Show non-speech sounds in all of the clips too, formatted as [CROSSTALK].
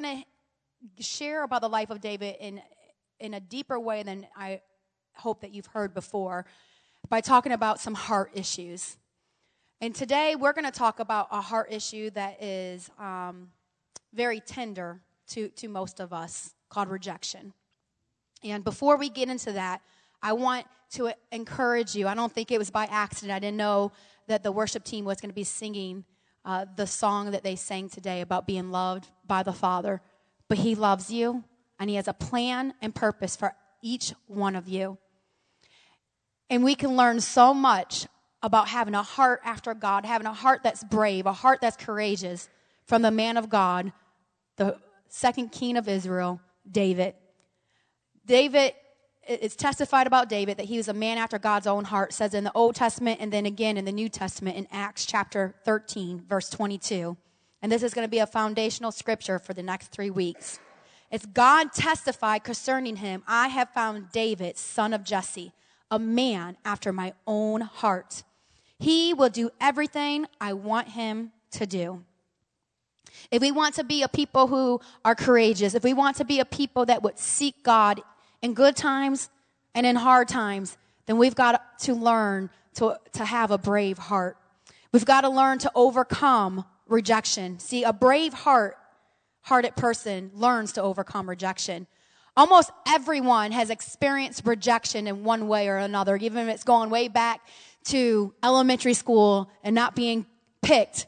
going to share about the life of David in, in a deeper way than I hope that you've heard before by talking about some heart issues. And today we're going to talk about a heart issue that is um, very tender to, to most of us called rejection. And before we get into that, I want to encourage you. I don't think it was by accident. I didn't know that the worship team was going to be singing uh, the song that they sang today about being loved by the Father. But He loves you, and He has a plan and purpose for each one of you. And we can learn so much about having a heart after God, having a heart that's brave, a heart that's courageous from the man of God, the second king of Israel, David. David, it's testified about David that he was a man after God's own heart, says in the Old Testament and then again in the New Testament in Acts chapter 13, verse 22. And this is going to be a foundational scripture for the next three weeks. It's God testified concerning him, I have found David, son of Jesse, a man after my own heart. He will do everything I want him to do. If we want to be a people who are courageous, if we want to be a people that would seek God in good times and in hard times, then we've got to learn to, to have a brave heart. We've got to learn to overcome rejection. See, a brave heart, hearted person learns to overcome rejection. Almost everyone has experienced rejection in one way or another, even if it's going way back to elementary school and not being picked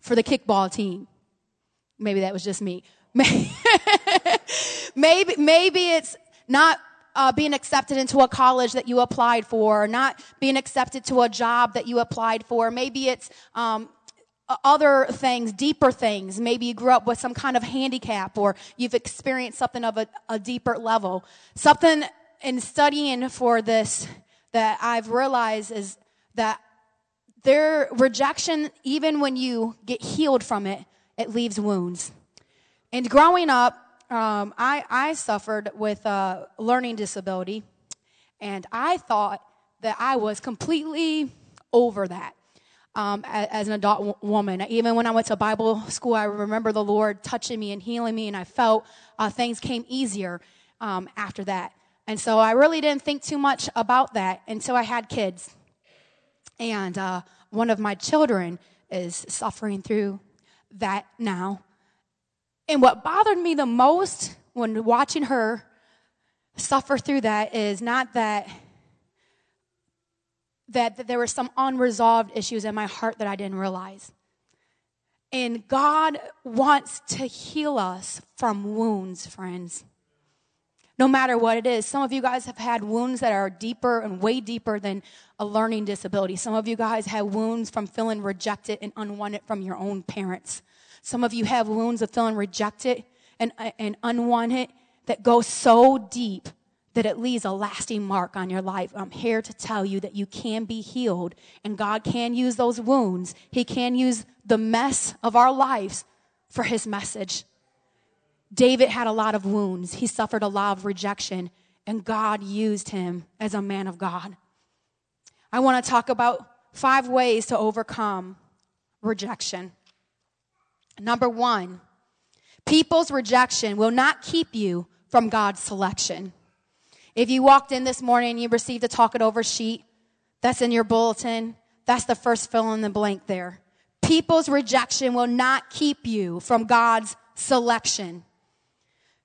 for the kickball team. Maybe that was just me. [LAUGHS] maybe, maybe it's not uh, being accepted into a college that you applied for, or not being accepted to a job that you applied for. Maybe it's um, other things, deeper things. Maybe you grew up with some kind of handicap, or you've experienced something of a, a deeper level. Something in studying for this that I've realized is that their rejection, even when you get healed from it, it leaves wounds. And growing up, um, I, I suffered with a learning disability, and I thought that I was completely over that. Um, as, as, an adult w- woman. Even when I went to Bible school, I remember the Lord touching me and healing me, and I felt uh, things came easier um, after that. And so I really didn't think too much about that until I had kids. And uh, one of my children is suffering through that now. And what bothered me the most when watching her suffer through that is not that that, that there were some unresolved issues in my heart that I didn't realize. And God wants to heal us from wounds, friends. No matter what it is. Some of you guys have had wounds that are deeper and way deeper than a learning disability. Some of you guys have wounds from feeling rejected and unwanted from your own parents. Some of you have wounds of feeling rejected and, and unwanted that go so deep that it leaves a lasting mark on your life. I'm here to tell you that you can be healed and God can use those wounds. He can use the mess of our lives for his message. David had a lot of wounds. He suffered a lot of rejection and God used him as a man of God. I want to talk about five ways to overcome rejection. Number one, people's rejection will not keep you from God's selection. If you walked in this morning and you received a talk it over sheet, that's in your bulletin. That's the first fill in the blank there. People's rejection will not keep you from God's selection.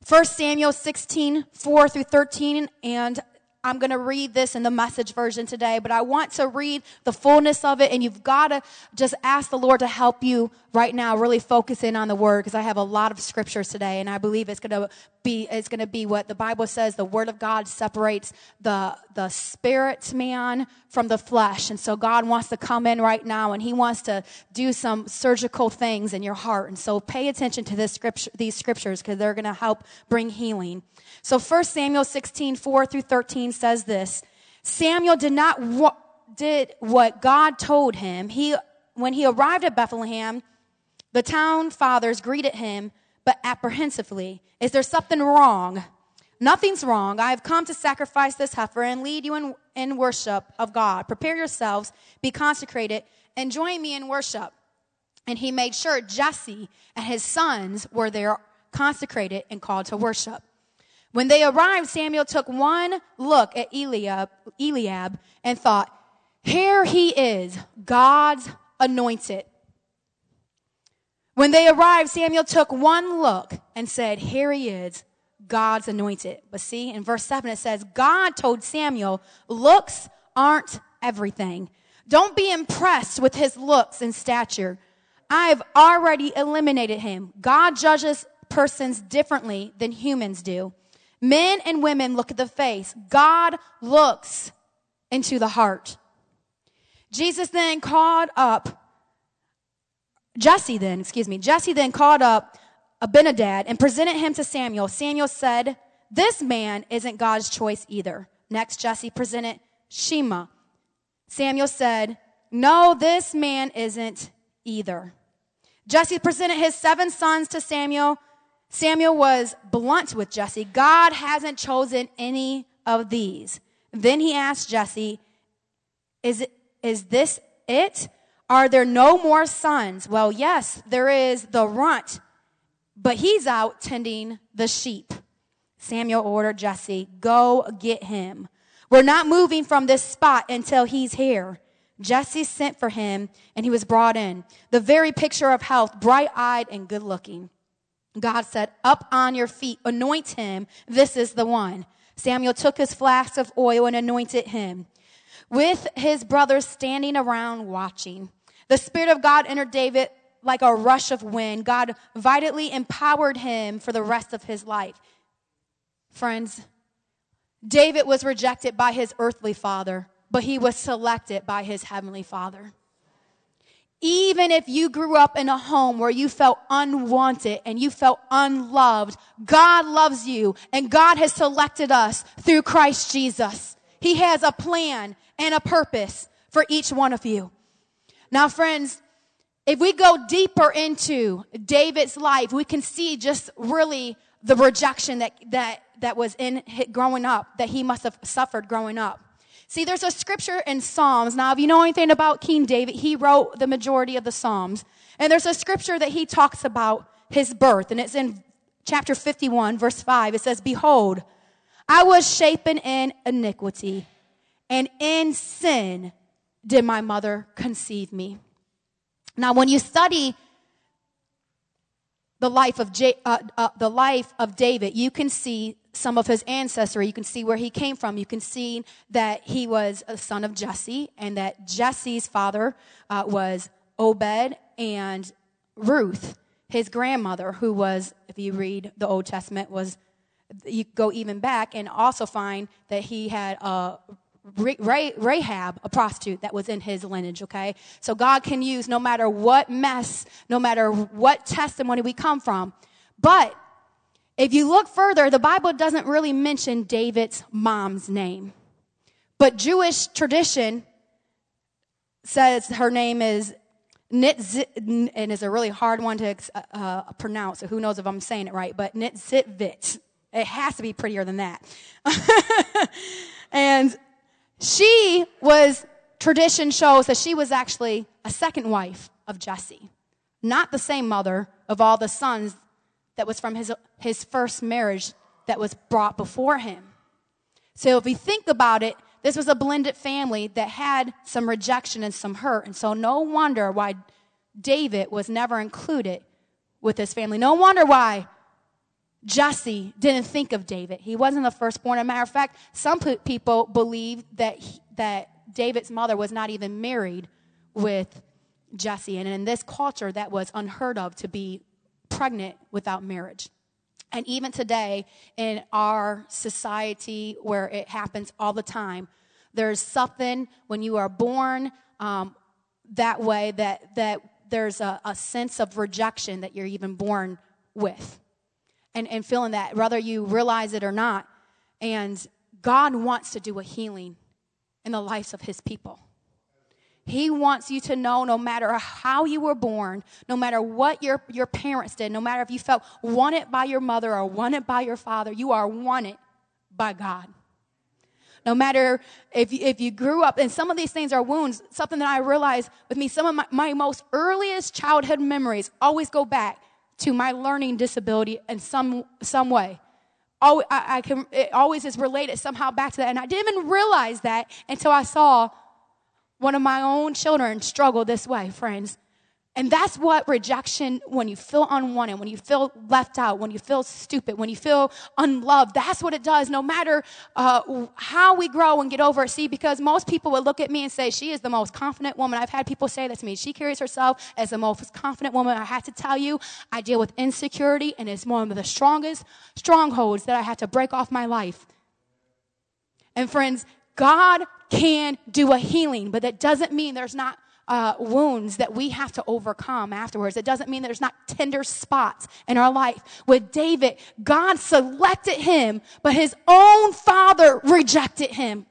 1 Samuel 16, 4 through 13, and I'm going to read this in the message version today, but I want to read the fullness of it. And you've got to just ask the Lord to help you right now, really focus in on the word because I have a lot of scriptures today. And I believe it's going to be, it's going to be what the Bible says. The word of God separates the, the spirit man from the flesh. And so God wants to come in right now and he wants to do some surgical things in your heart. And so pay attention to this scripture, these scriptures because they're going to help bring healing. So 1 Samuel 16, 4 through 13 says this. Samuel did not wa- did what God told him. He, when he arrived at Bethlehem, the town fathers greeted him, but apprehensively. Is there something wrong? Nothing's wrong. I have come to sacrifice this heifer and lead you in, in worship of God. Prepare yourselves, be consecrated, and join me in worship. And he made sure Jesse and his sons were there consecrated and called to worship. When they arrived, Samuel took one look at Eliab, Eliab and thought, Here he is, God's anointed. When they arrived, Samuel took one look and said, Here he is, God's anointed. But see, in verse 7, it says, God told Samuel, Looks aren't everything. Don't be impressed with his looks and stature. I've already eliminated him. God judges persons differently than humans do. Men and women look at the face. God looks into the heart. Jesus then called up, Jesse then, excuse me, Jesse then called up Abinadab and presented him to Samuel. Samuel said, This man isn't God's choice either. Next, Jesse presented Shammah. Samuel said, No, this man isn't either. Jesse presented his seven sons to Samuel. Samuel was blunt with Jesse. God hasn't chosen any of these. Then he asked Jesse, is, is this it? Are there no more sons? Well, yes, there is the runt, but he's out tending the sheep. Samuel ordered Jesse, go get him. We're not moving from this spot until he's here. Jesse sent for him and he was brought in. The very picture of health, bright eyed and good looking. God said, Up on your feet, anoint him. This is the one. Samuel took his flask of oil and anointed him, with his brothers standing around watching. The Spirit of God entered David like a rush of wind. God vitally empowered him for the rest of his life. Friends, David was rejected by his earthly father, but he was selected by his heavenly father. Even if you grew up in a home where you felt unwanted and you felt unloved, God loves you and God has selected us through Christ Jesus. He has a plan and a purpose for each one of you. Now, friends, if we go deeper into David's life, we can see just really the rejection that, that, that was in growing up, that he must have suffered growing up. See, there's a scripture in Psalms. Now, if you know anything about King David, he wrote the majority of the Psalms. And there's a scripture that he talks about his birth, and it's in chapter 51, verse 5. It says, Behold, I was shapen in iniquity, and in sin did my mother conceive me. Now, when you study the life of J, uh, uh, the life of David, you can see some of his ancestry. You can see where he came from. You can see that he was a son of Jesse and that Jesse's father uh, was Obed and Ruth, his grandmother, who was, if you read the Old Testament, was you go even back and also find that he had a Rahab, a prostitute that was in his lineage, okay? So God can use no matter what mess, no matter what testimony we come from. But if you look further, the Bible doesn't really mention David's mom's name. But Jewish tradition says her name is Nitzit, and it's a really hard one to uh, pronounce, so who knows if I'm saying it right, but Nitzitvit. It has to be prettier than that. [LAUGHS] and she was, tradition shows that she was actually a second wife of Jesse, not the same mother of all the sons that was from his, his first marriage that was brought before him. So if we think about it, this was a blended family that had some rejection and some hurt. And so no wonder why David was never included with his family. No wonder why Jesse didn't think of David. He wasn't the firstborn. As a matter of fact, some people believe that, he, that David's mother was not even married with Jesse. And in this culture, that was unheard of to be pregnant without marriage. And even today, in our society where it happens all the time, there's something when you are born um, that way that, that there's a, a sense of rejection that you're even born with. And, and feeling that, whether you realize it or not. And God wants to do a healing in the lives of his people. He wants you to know no matter how you were born, no matter what your, your parents did, no matter if you felt wanted by your mother or wanted by your father, you are wanted by God. No matter if you, if you grew up, and some of these things are wounds, something that I realized with me, some of my, my most earliest childhood memories always go back to my learning disability in some, some way. Oh, I, I can, it always is related somehow back to that. And I didn't even realize that until I saw one of my own children struggle this way, friends. And that's what rejection, when you feel unwanted, when you feel left out, when you feel stupid, when you feel unloved, that's what it does, no matter uh, how we grow and get over it. See, because most people would look at me and say, She is the most confident woman. I've had people say that to me. She carries herself as the most confident woman. I had to tell you, I deal with insecurity, and it's one of the strongest strongholds that I had to break off my life. And friends, God can do a healing, but that doesn't mean there's not uh, wounds that we have to overcome afterwards. It doesn't mean there's not tender spots in our life. With David, God selected him, but his own father rejected him.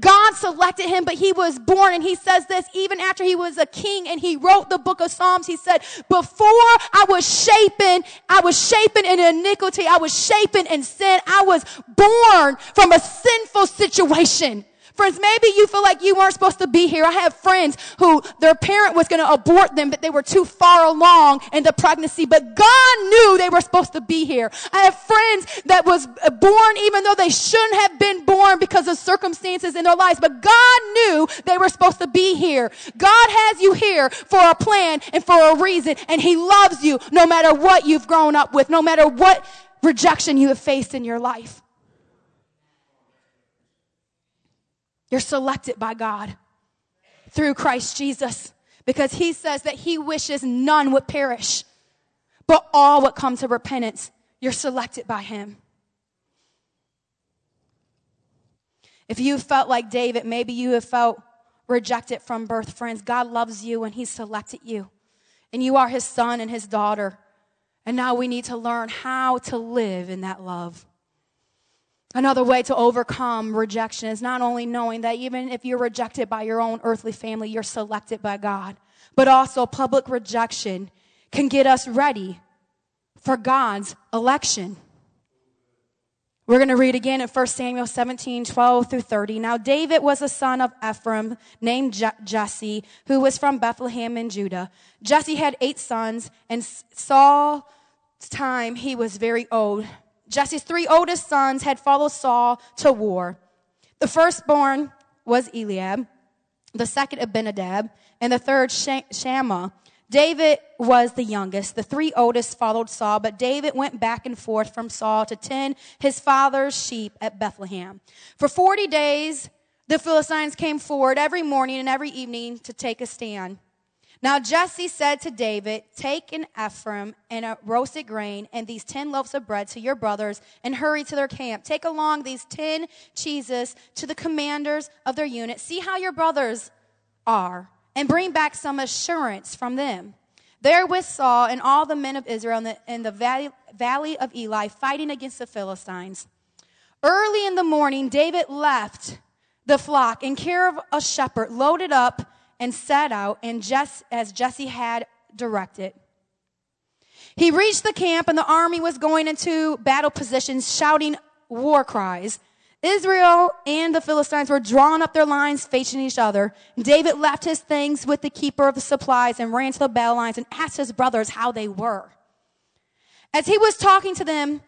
God selected him, but he was born. And he says this even after he was a king and he wrote the book of Psalms. He said, before I was shapen, I was shapen in iniquity. I was shapen in sin. I was born from a sinful situation. Friends, maybe you feel like you weren't supposed to be here. I have friends who their parent was going to abort them, but they were too far along in the pregnancy, but God knew they were supposed to be here. I have friends that was born even though they shouldn't have been born because of circumstances in their lives, but God knew they were supposed to be here. God has you here for a plan and for a reason, and He loves you no matter what you've grown up with, no matter what rejection you have faced in your life. You're selected by God through Christ Jesus because he says that he wishes none would perish, but all would come to repentance. You're selected by him. If you felt like David, maybe you have felt rejected from birth, friends. God loves you and he selected you. And you are his son and his daughter. And now we need to learn how to live in that love. Another way to overcome rejection is not only knowing that even if you're rejected by your own earthly family, you're selected by God, but also public rejection can get us ready for God's election. We're going to read again in 1 Samuel 17, 12 through 30. Now, David was a son of Ephraim named Je- Jesse, who was from Bethlehem in Judah. Jesse had eight sons, and Saul's time he was very old. Jesse's three oldest sons had followed Saul to war. The firstborn was Eliab, the second Abinadab, and the third Shammah. David was the youngest. The three oldest followed Saul, but David went back and forth from Saul to tend his father's sheep at Bethlehem. For 40 days, the Philistines came forward every morning and every evening to take a stand. Now Jesse said to David, Take an Ephraim and a roasted grain and these ten loaves of bread to your brothers and hurry to their camp. Take along these ten cheeses to the commanders of their unit. See how your brothers are and bring back some assurance from them. There with Saul and all the men of Israel in the, in the valley, valley of Elah fighting against the Philistines. Early in the morning, David left the flock in care of a shepherd, loaded up and set out and just as Jesse had directed. He reached the camp and the army was going into battle positions shouting war cries. Israel and the Philistines were drawing up their lines facing each other. David left his things with the keeper of the supplies and ran to the battle lines and asked his brothers how they were. As he was talking to them,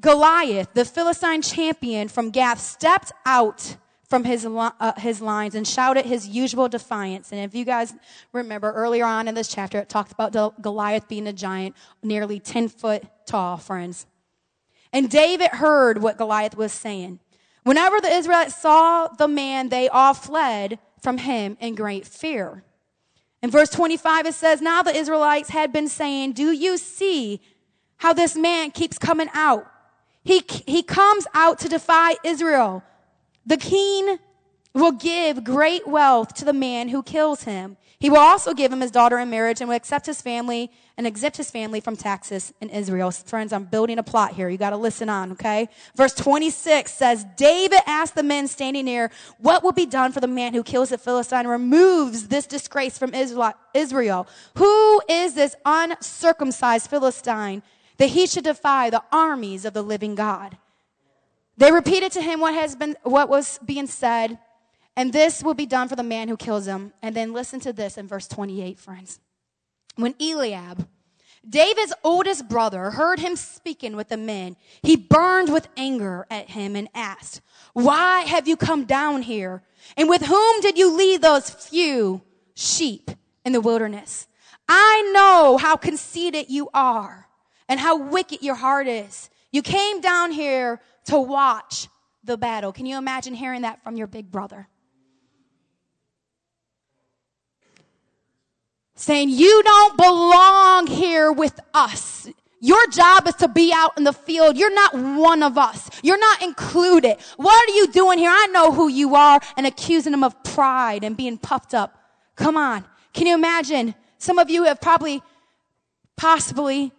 Goliath, the Philistine champion from Gath, stepped out from his, uh, his lines and shouted his usual defiance. And if you guys remember earlier on in this chapter, it talked about Goliath being a giant, nearly 10 foot tall, friends. And David heard what Goliath was saying. Whenever the Israelites saw the man, they all fled from him in great fear. In verse 25, it says, Now the Israelites had been saying, Do you see how this man keeps coming out? He, he comes out to defy Israel. The king will give great wealth to the man who kills him. He will also give him his daughter in marriage and will accept his family and exempt his family from taxes in Israel. Friends, I'm building a plot here. You got to listen on, okay? Verse 26 says, David asked the men standing near, what will be done for the man who kills the Philistine and removes this disgrace from Israel? Who is this uncircumcised Philistine that he should defy the armies of the living God? They repeated to him what has been, what was being said, and this will be done for the man who kills him. And then listen to this in verse 28, friends. When Eliab, David's oldest brother heard him speaking with the men. He burned with anger at him and asked, Why have you come down here? And with whom did you leave those few sheep in the wilderness? I know how conceited you are and how wicked your heart is. You came down here to watch the battle. Can you imagine hearing that from your big brother? Saying, You don't belong here with us. Your job is to be out in the field. You're not one of us. You're not included. What are you doing here? I know who you are and accusing them of pride and being puffed up. Come on. Can you imagine? Some of you have probably, possibly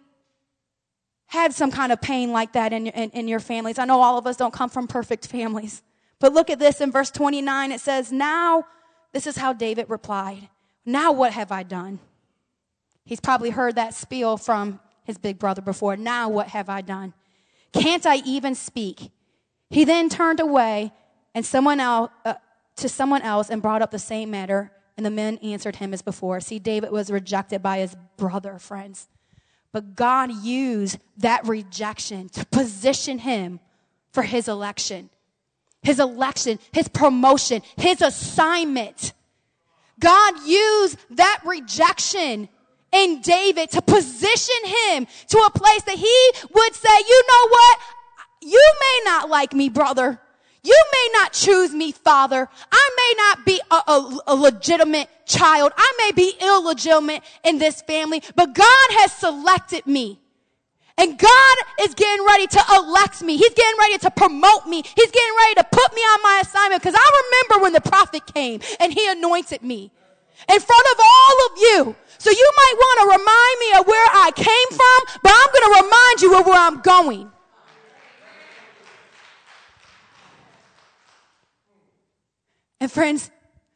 had some kind of pain like that in, in, in, your families. I know all of us don't come from perfect families. But look at this in verse 29. It says, Now, this is how David replied. Now what have I done? He's probably heard that spiel from his big brother before. Now what have I done? Can't I even speak? He then turned away and someone else, uh, to someone else and brought up the same matter, and the men answered him as before. See, David was rejected by his brother, friends. But God used that rejection to position him for his election. His election, his promotion, his assignment. God used that rejection in David to position him to a place that he would say, you know what? You may not like me, brother. You may not choose me, father. I may not be a, a, a, legitimate child. I may be illegitimate in this family, but God has selected me. And God is getting ready to elect me. He's getting ready to promote me. He's getting ready to put me on my assignment because I remember when the prophet came and he anointed me in front of all of you. So you might want to remind me of where I came from, but I'm going to remind you of where I'm going. And friends,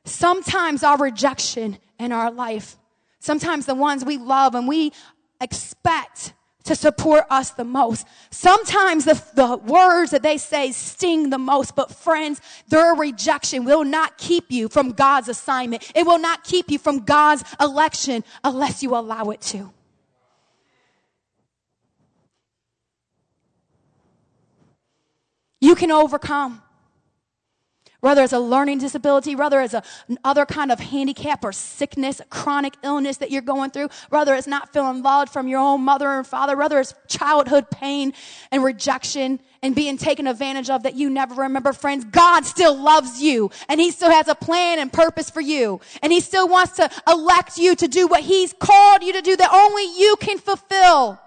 sometimes our rejection in our life, sometimes the ones we love and we expect to support us the most. Sometimes the, the words that they say sting the most, but friends, their rejection will not keep you from God's assignment. It will not keep you from God's election unless you allow it to. You can overcome whether it's a learning disability, whether it's a, other kind of handicap or sickness, chronic illness that you're going through, whether it's not feeling loved from your own mother and father, whether it's childhood pain and rejection and being taken advantage of that you never remember, friends, God still loves you and He still has a plan and purpose for you. And He still wants to elect you to do what He's called you to do that only you can fulfill.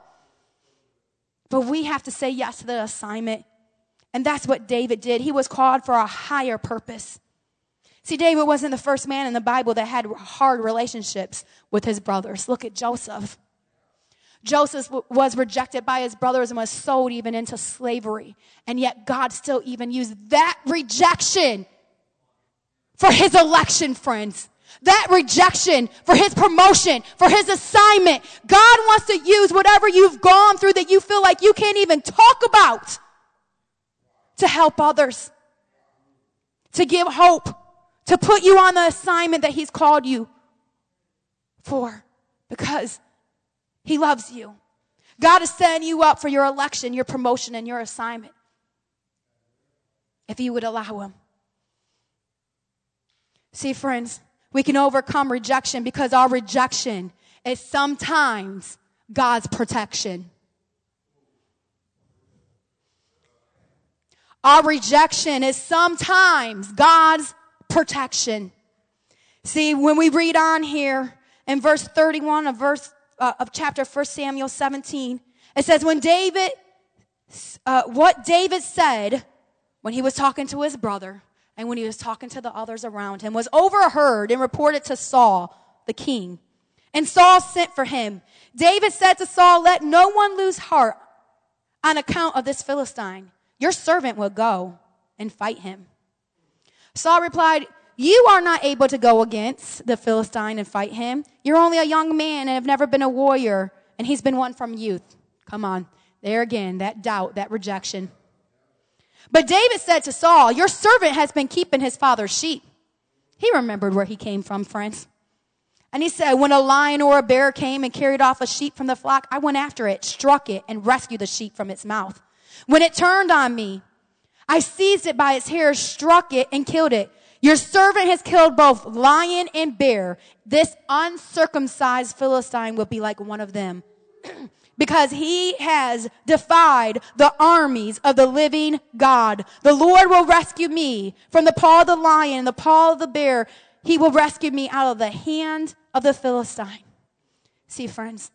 But we have to say yes to the assignment and that's what David did. He was called for a higher purpose. See, David wasn't the first man in the Bible that had hard relationships with his brothers. Look at Joseph. Joseph was rejected by his brothers and was sold even into slavery. And yet God still even used that rejection for his election, friends. That rejection for his promotion, for his assignment. God wants to use whatever you've gone through that you feel like you can't even talk about to help others, to give hope, to put you on the assignment that He's called you for because He loves you. God is setting you up for your election, your promotion, and your assignment. If you would allow Him. See, friends, we can overcome rejection because our rejection is sometimes God's protection. Our rejection is sometimes God's protection. See, when we read on here in verse 31 of verse uh, of chapter 1 Samuel 17, it says, when David, uh, what David said when he was talking to his brother and when he was talking to the others around him was overheard and reported to Saul, the king. And Saul sent for him. David said to Saul, let no one lose heart on account of this Philistine. Your servant will go and fight him. Saul replied, You are not able to go against the Philistine and fight him. You're only a young man and have never been a warrior, and he's been one from youth. Come on. There again, that doubt, that rejection. But David said to Saul, Your servant has been keeping his father's sheep. He remembered where he came from, friends. And he said, when a lion or a bear came and carried off a sheep from the flock, I went after it, struck it, and rescued the sheep from its mouth. When it turned on me, I seized it by its hair, struck it, and killed it. Your servant has killed both lion and bear. This uncircumcised Philistine will be like one of them. [CLEARS THROAT] because he has defied the armies of the living God. The Lord will rescue me from the paw of the lion and the paw of the bear. He will rescue me out of the hand of the Philistine. See, friends,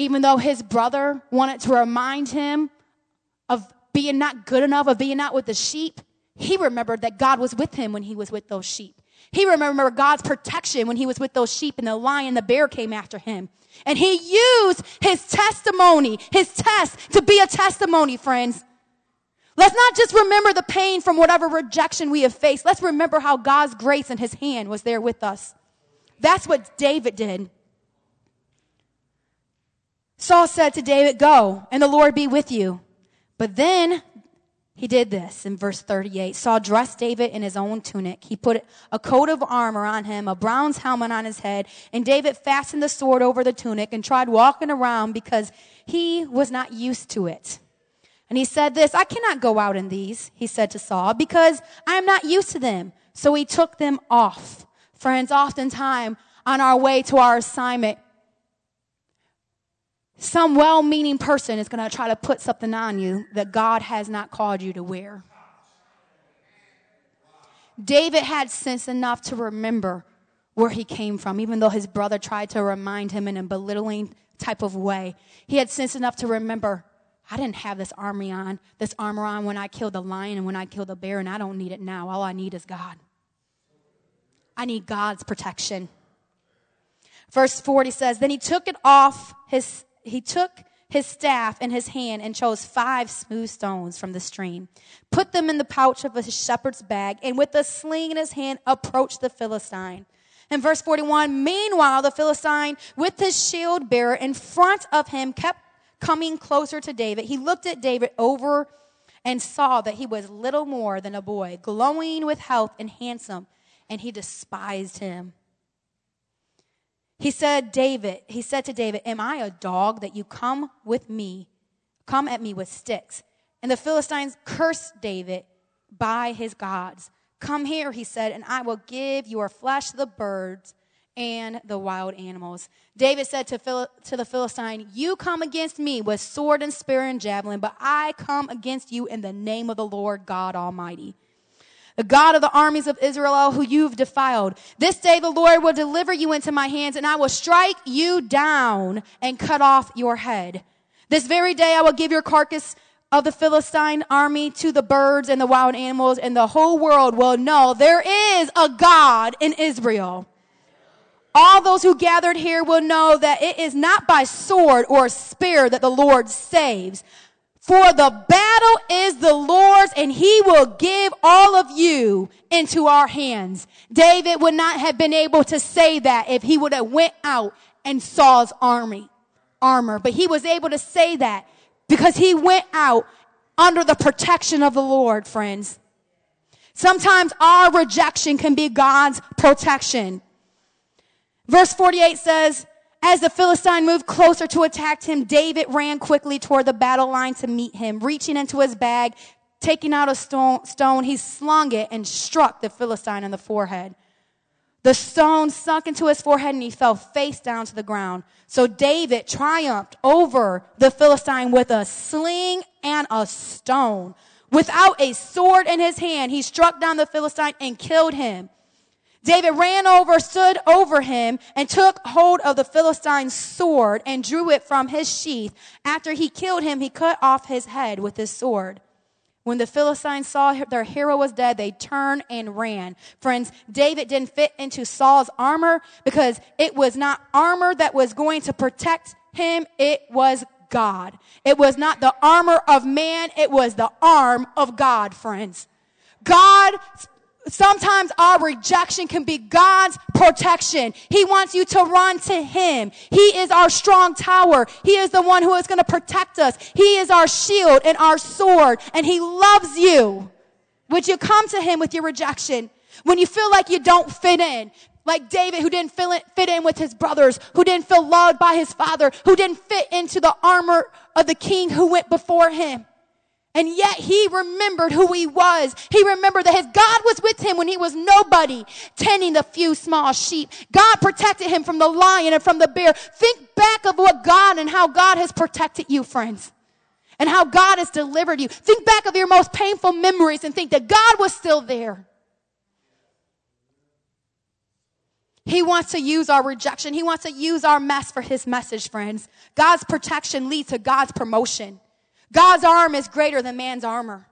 even though his brother wanted to remind him of being not good enough, of being not with the sheep, he remembered that God was with him when he was with those sheep. He remembered God's protection when he was with those sheep and the lion the bear came after him. And he used his testimony, his test to be a testimony, friends. Let's not just remember the pain from whatever rejection we have faced. Let's remember how God's grace and his hand was there with us. That's what David did. Saul said to David, Go, and the Lord be with you. But then he did this in verse 38. Saul dressed David in his own tunic. He put a coat of armor on him, a bronze helmet on his head, and David fastened the sword over the tunic and tried walking around because he was not used to it. And he said this, I cannot go out in these, he said to Saul, because I am not used to them. So he took them off. Friends, oftentimes on our way to our assignment, some well meaning person is going to try to put something on you that God has not called you to wear. David had sense enough to remember where he came from, even though his brother tried to remind him in a belittling type of way. He had sense enough to remember, I didn't have this army on, this armor on when I killed the lion and when I killed the bear, and I don't need it now. All I need is God. I need God's protection. Verse 40 says, Then he took it off his he took his staff in his hand and chose five smooth stones from the stream, put them in the pouch of his shepherd's bag, and with a sling in his hand approached the Philistine. In verse 41, meanwhile, the Philistine with his shield bearer in front of him kept coming closer to David. He looked at David over and saw that he was little more than a boy, glowing with health and handsome, and he despised him. He said, David, he said to David, Am I a dog that you come with me, come at me with sticks? And the Philistines cursed David by his gods. Come here, he said, and I will give your flesh to the birds and the wild animals. David said to, Phil- to the Philistine, You come against me with sword and spear and javelin, but I come against you in the name of the Lord God Almighty the God of the armies of Israel who you've defiled. This day the Lord will deliver you into my hands and I will strike you down and cut off your head. This very day I will give your carcass of the Philistine army to the birds and the wild animals and the whole world will know there is a God in Israel. All those who gathered here will know that it is not by sword or spear that the Lord saves, for the battle is the Lord's and he will give all of you into our hands. David would not have been able to say that if he would have went out and Saul's army, armor. But he was able to say that because he went out under the protection of the Lord, friends. Sometimes our rejection can be God's protection. Verse 48 says, as the Philistine moved closer to attack him, David ran quickly toward the battle line to meet him. Reaching into his bag, taking out a stone, stone, he slung it and struck the Philistine in the forehead. The stone sunk into his forehead and he fell face down to the ground. So David triumphed over the Philistine with a sling and a stone. Without a sword in his hand, he struck down the Philistine and killed him. David ran over, stood over him, and took hold of the Philistine's sword and drew it from his sheath. After he killed him, he cut off his head with his sword. When the Philistines saw their hero was dead, they turned and ran. Friends, David didn't fit into Saul's armor because it was not armor that was going to protect him. It was God. It was not the armor of man. It was the arm of God, friends. God Sometimes our rejection can be God's protection. He wants you to run to Him. He is our strong tower. He is the one who is going to protect us. He is our shield and our sword, and He loves you. Would you come to Him with your rejection? When you feel like you don't fit in, like David, who didn't fit in with his brothers, who didn't feel loved by his father, who didn't fit into the armor of the king who went before him. And yet he remembered who he was. He remembered that his God was with him when he was nobody, tending the few small sheep. God protected him from the lion and from the bear. Think back of what God and how God has protected you, friends. And how God has delivered you. Think back of your most painful memories and think that God was still there. He wants to use our rejection. He wants to use our mess for his message, friends. God's protection leads to God's promotion. God's arm is greater than man's armor.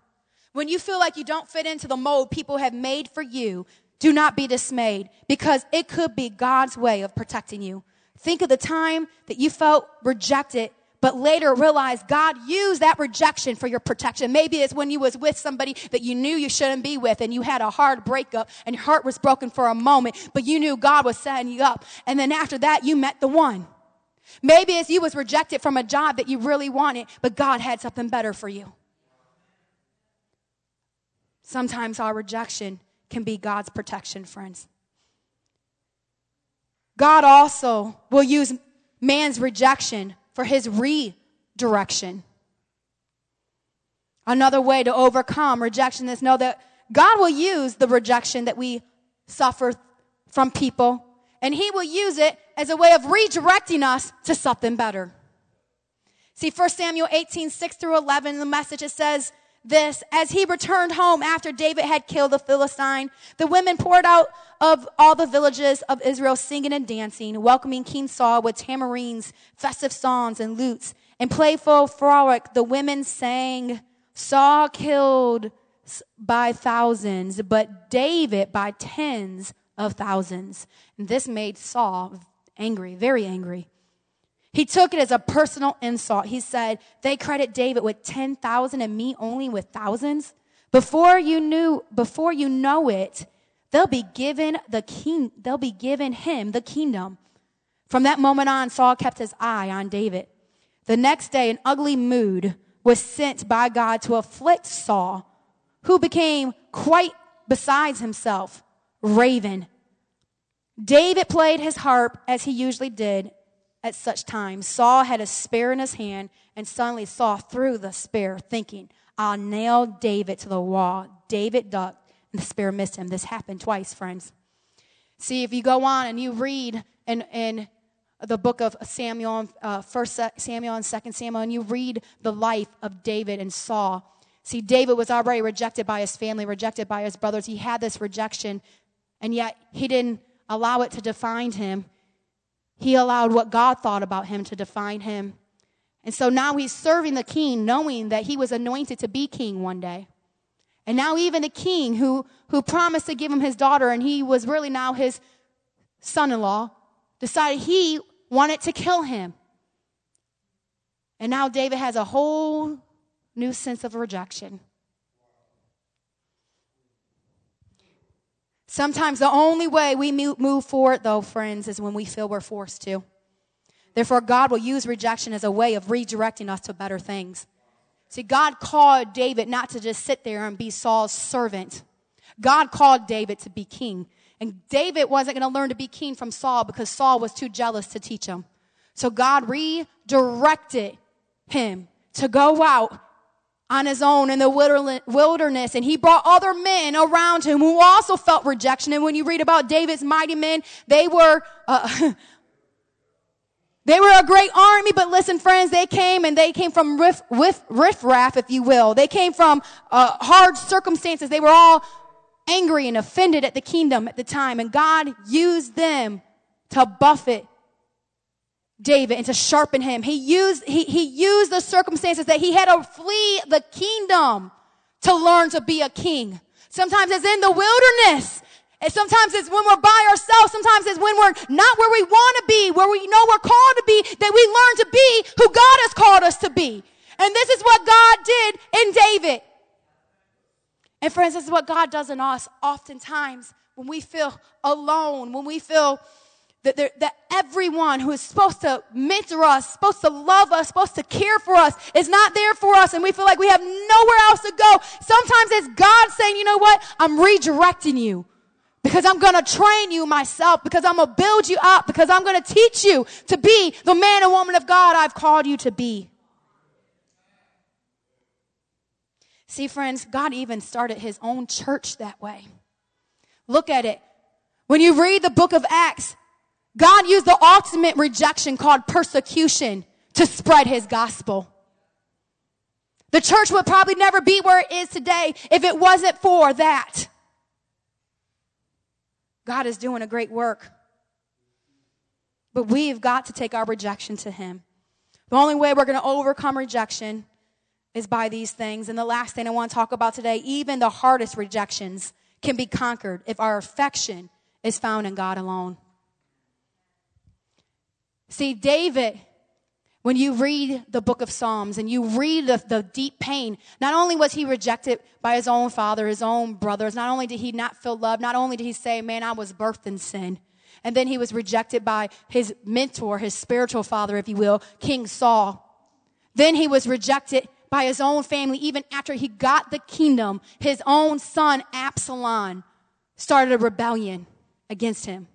When you feel like you don't fit into the mold people have made for you, do not be dismayed because it could be God's way of protecting you. Think of the time that you felt rejected, but later realized God used that rejection for your protection. Maybe it's when you was with somebody that you knew you shouldn't be with and you had a hard breakup and your heart was broken for a moment, but you knew God was setting you up. And then after that, you met the one. Maybe it's you was rejected from a job that you really wanted, but God had something better for you. Sometimes our rejection can be God's protection, friends. God also will use man's rejection for his redirection. Another way to overcome rejection is know that God will use the rejection that we suffer from people and he will use it as a way of redirecting us to something better. See, 1 Samuel 18, 6 through 11, the message it says this, as he returned home after David had killed the Philistine, the women poured out of all the villages of Israel singing and dancing, welcoming King Saul with tambourines, festive songs, and lutes. In playful frolic, the women sang, Saul killed by thousands, but David by tens of thousands. And this made Saul angry, very angry. He took it as a personal insult. He said, They credit David with 10,000 and me only with thousands. Before you knew, before you know it, they'll be given the king, they'll be given him the kingdom. From that moment on, Saul kept his eye on David. The next day, an ugly mood was sent by God to afflict Saul, who became quite besides himself raven. David played his harp as he usually did at such times. Saul had a spear in his hand and suddenly Saul threw the spear, thinking, I'll nail David to the wall. David ducked and the spear missed him. This happened twice, friends. See, if you go on and you read in, in the book of Samuel, uh, First Samuel and Second Samuel, and you read the life of David and Saul. See, David was already rejected by his family, rejected by his brothers. He had this rejection and yet he didn't allow it to define him. He allowed what God thought about him to define him. And so now he's serving the king, knowing that he was anointed to be king one day. And now even the king who, who promised to give him his daughter, and he was really now his son-in-law, decided he wanted to kill him. And now David has a whole new sense of rejection. Sometimes the only way we move forward, though, friends, is when we feel we're forced to. Therefore, God will use rejection as a way of redirecting us to better things. See, God called David not to just sit there and be Saul's servant. God called David to be king. And David wasn't going to learn to be king from Saul because Saul was too jealous to teach him. So God redirected him to go out on his own in the wilderness and he brought other men around him who also felt rejection. And when you read about David's mighty men, they were, uh, [LAUGHS] they were a great army, but listen, friends, they came and they came from riff, riff, riffraff, if you will. They came from uh, hard circumstances. They were all angry and offended at the kingdom at the time, and God used them to buffet David and to sharpen him. He used, he, he used the circumstances that he had to flee the kingdom to learn to be a king. Sometimes it's in the wilderness. And sometimes it's when we're by ourselves. Sometimes it's when we're not where we want to be, where we know we're called to be, that we learn to be who God has called us to be. And this is what God did in David. And friends, this is what God does in us oftentimes when we feel alone, when we feel that, that everyone who is supposed to mentor us, supposed to love us, supposed to care for us is not there for us and we feel like we have nowhere else to go. Sometimes it's God saying, you know what? I'm redirecting you. because I'm going to train you myself, because I'm going to build you up, because I'm going to teach you to be the man and woman of God I've called you to be. See, friends, God even started his own church that way. Look at it. When you read the book of Acts, God used the ultimate rejection called persecution to spread his gospel. The church would probably never be where it is today if it wasn't for that. God is doing a great work. But we've got to take our rejection to him. The only way we're going to overcome rejection is by these things. And the last thing I want to talk about today, even the hardest rejections can be conquered if our affection is found in God alone. See, David, when you read the book of Psalms and you read the, the, deep pain, not only was he rejected by his own father, his own brothers, not only did he not feel love, not only did he say, man, I was birthed in sin, and then he was rejected by his mentor, his spiritual father, if you will, King Saul. Then he was rejected by his own family, even after he got the kingdom, his own son, Absalom, started a rebellion against him.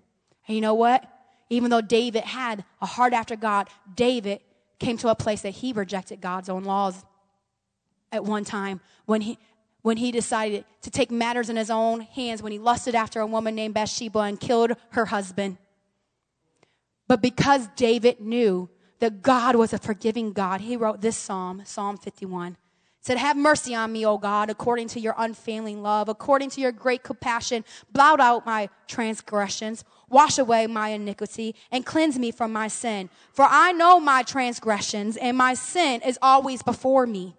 And you know what? Even though David had a heart after God, David came to a place that he rejected God's own laws at one time when he, when he decided to take matters in his own hands, when he lusted after a woman named Bathsheba and killed her husband. But because David knew that God was a forgiving God, he wrote this psalm, Psalm 51. It said, Have mercy on me, O God, according to your unfailing love, according to your great compassion. Blot out my transgressions, wash away my iniquity, and cleanse me from my sin. For I know my transgressions, and my sin is always before me.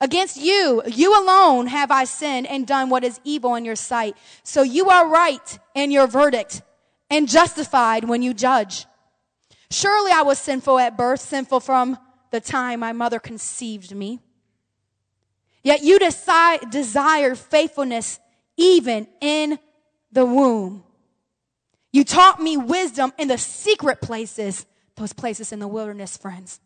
Against you, you alone have I sinned and done what is evil in your sight. So you are right in your verdict and justified when you judge. Surely I was sinful at birth, sinful from the time my mother conceived me. Yet you decide, desire faithfulness even in the womb. You taught me wisdom in the secret places, those places in the wilderness, friends.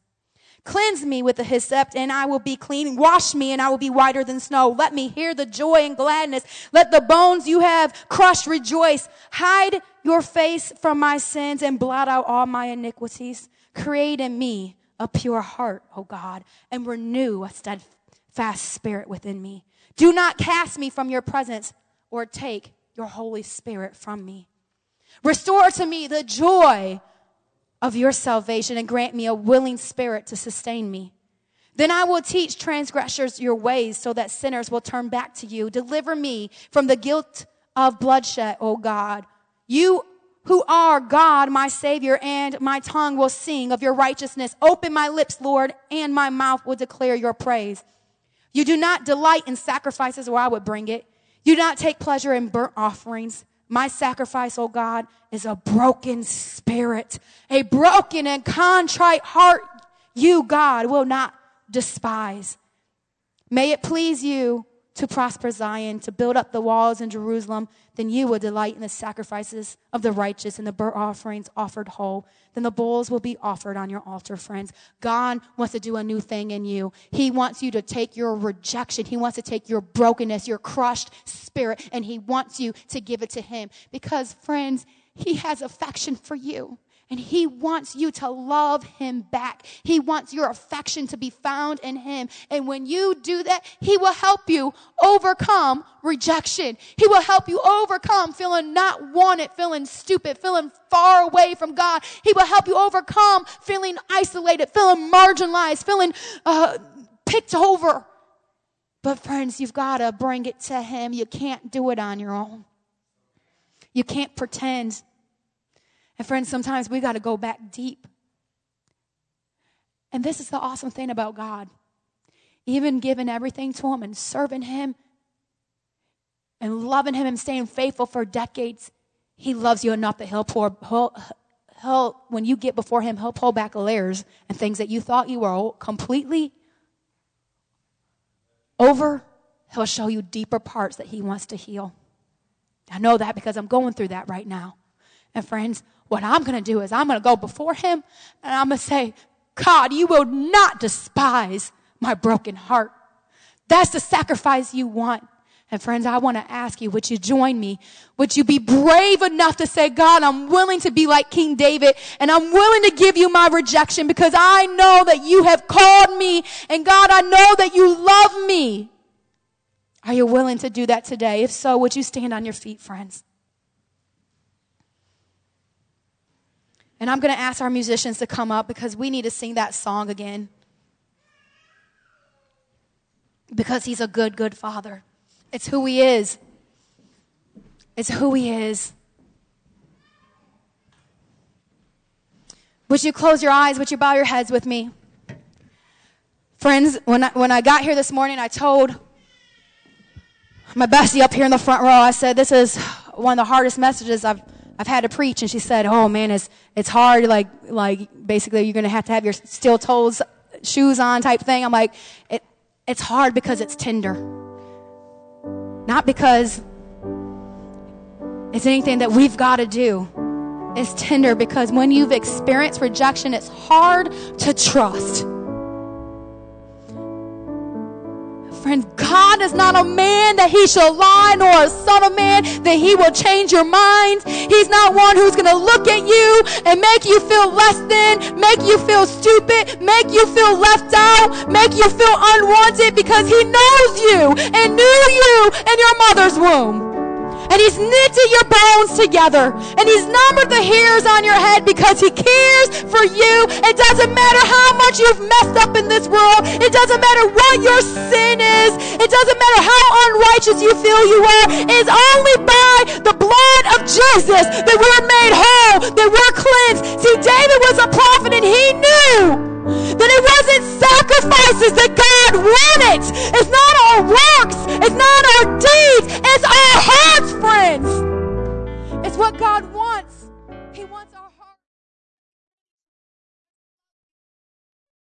Cleanse me with the hyssop and I will be clean. Wash me and I will be whiter than snow. Let me hear the joy and gladness. Let the bones you have crushed rejoice. Hide your face from my sins and blot out all my iniquities. Create in me a pure heart, O God, and renew a steadfast spirit within me. Do not cast me from your presence or take your Holy Spirit from me. Restore to me the joy of your salvation and grant me a willing spirit to sustain me. Then I will teach transgressors your ways so that sinners will turn back to you. Deliver me from the guilt of bloodshed, O God. You who are God, my Savior, and my tongue will sing of your righteousness. Open my lips, Lord, and my mouth will declare your praise. You do not delight in sacrifices, or I would bring it. You do not take pleasure in burnt offerings. My sacrifice, oh God, is a broken spirit, a broken and contrite heart. You, God, will not despise. May it please you to prosper Zion, to build up the walls in Jerusalem, then you will delight in the sacrifices of the righteous and the burnt offerings offered whole. Then the bulls will be offered on your altar, friends. God wants to do a new thing in you. He wants you to take your rejection. He wants to take your brokenness, your crushed spirit, and He wants you to give it to Him. Because, friends, He has affection for you. And he wants you to love him back. He wants your affection to be found in him. And when you do that, he will help you overcome rejection. He will help you overcome feeling not wanted, feeling stupid, feeling far away from God. He will help you overcome feeling isolated, feeling marginalized, feeling uh, picked over. But friends, you've got to bring it to him. You can't do it on your own. You can't pretend and friends, sometimes we got to go back deep. And this is the awesome thing about God. Even giving everything to Him and serving Him and loving Him and staying faithful for decades, He loves you enough that He'll pour, he'll, he'll, when you get before Him, He'll pull back layers and things that you thought you were completely over. He'll show you deeper parts that He wants to heal. I know that because I'm going through that right now. And friends, what I'm going to do is I'm going to go before him and I'm going to say, God, you will not despise my broken heart. That's the sacrifice you want. And friends, I want to ask you, would you join me? Would you be brave enough to say, God, I'm willing to be like King David and I'm willing to give you my rejection because I know that you have called me and God, I know that you love me. Are you willing to do that today? If so, would you stand on your feet, friends? And I'm going to ask our musicians to come up because we need to sing that song again. Because he's a good, good father. It's who he is. It's who he is. Would you close your eyes? Would you bow your heads with me? Friends, when I, when I got here this morning, I told my bestie up here in the front row, I said, this is one of the hardest messages I've, I've had to preach. And she said, oh man, it's, it's hard. Like, like basically you're going to have to have your steel toes shoes on type thing. I'm like, it, it's hard because it's tender. Not because it's anything that we've got to do. It's tender because when you've experienced rejection, it's hard to trust. Friend, God is not a man that he shall lie, nor a son of man that he will change your mind. He's not one who's going to look at you and make you feel less than, make you feel stupid, make you feel left out, make you feel unwanted because he knows you and knew you in your mother's womb and he's knitted your bones together and he's numbered the hairs on your head because he cares for you. It doesn't matter how much you've messed up in this world. It doesn't matter what your sin is. It doesn't matter how unrighteous you feel you are. It's only by the blood of Jesus that we're made whole, that we're cleansed. See, David was a prophet and he knew that it wasn't sacrifices that God wanted. It's not our works. It's not our deeds. It's our hearts, friends. It's what God wants.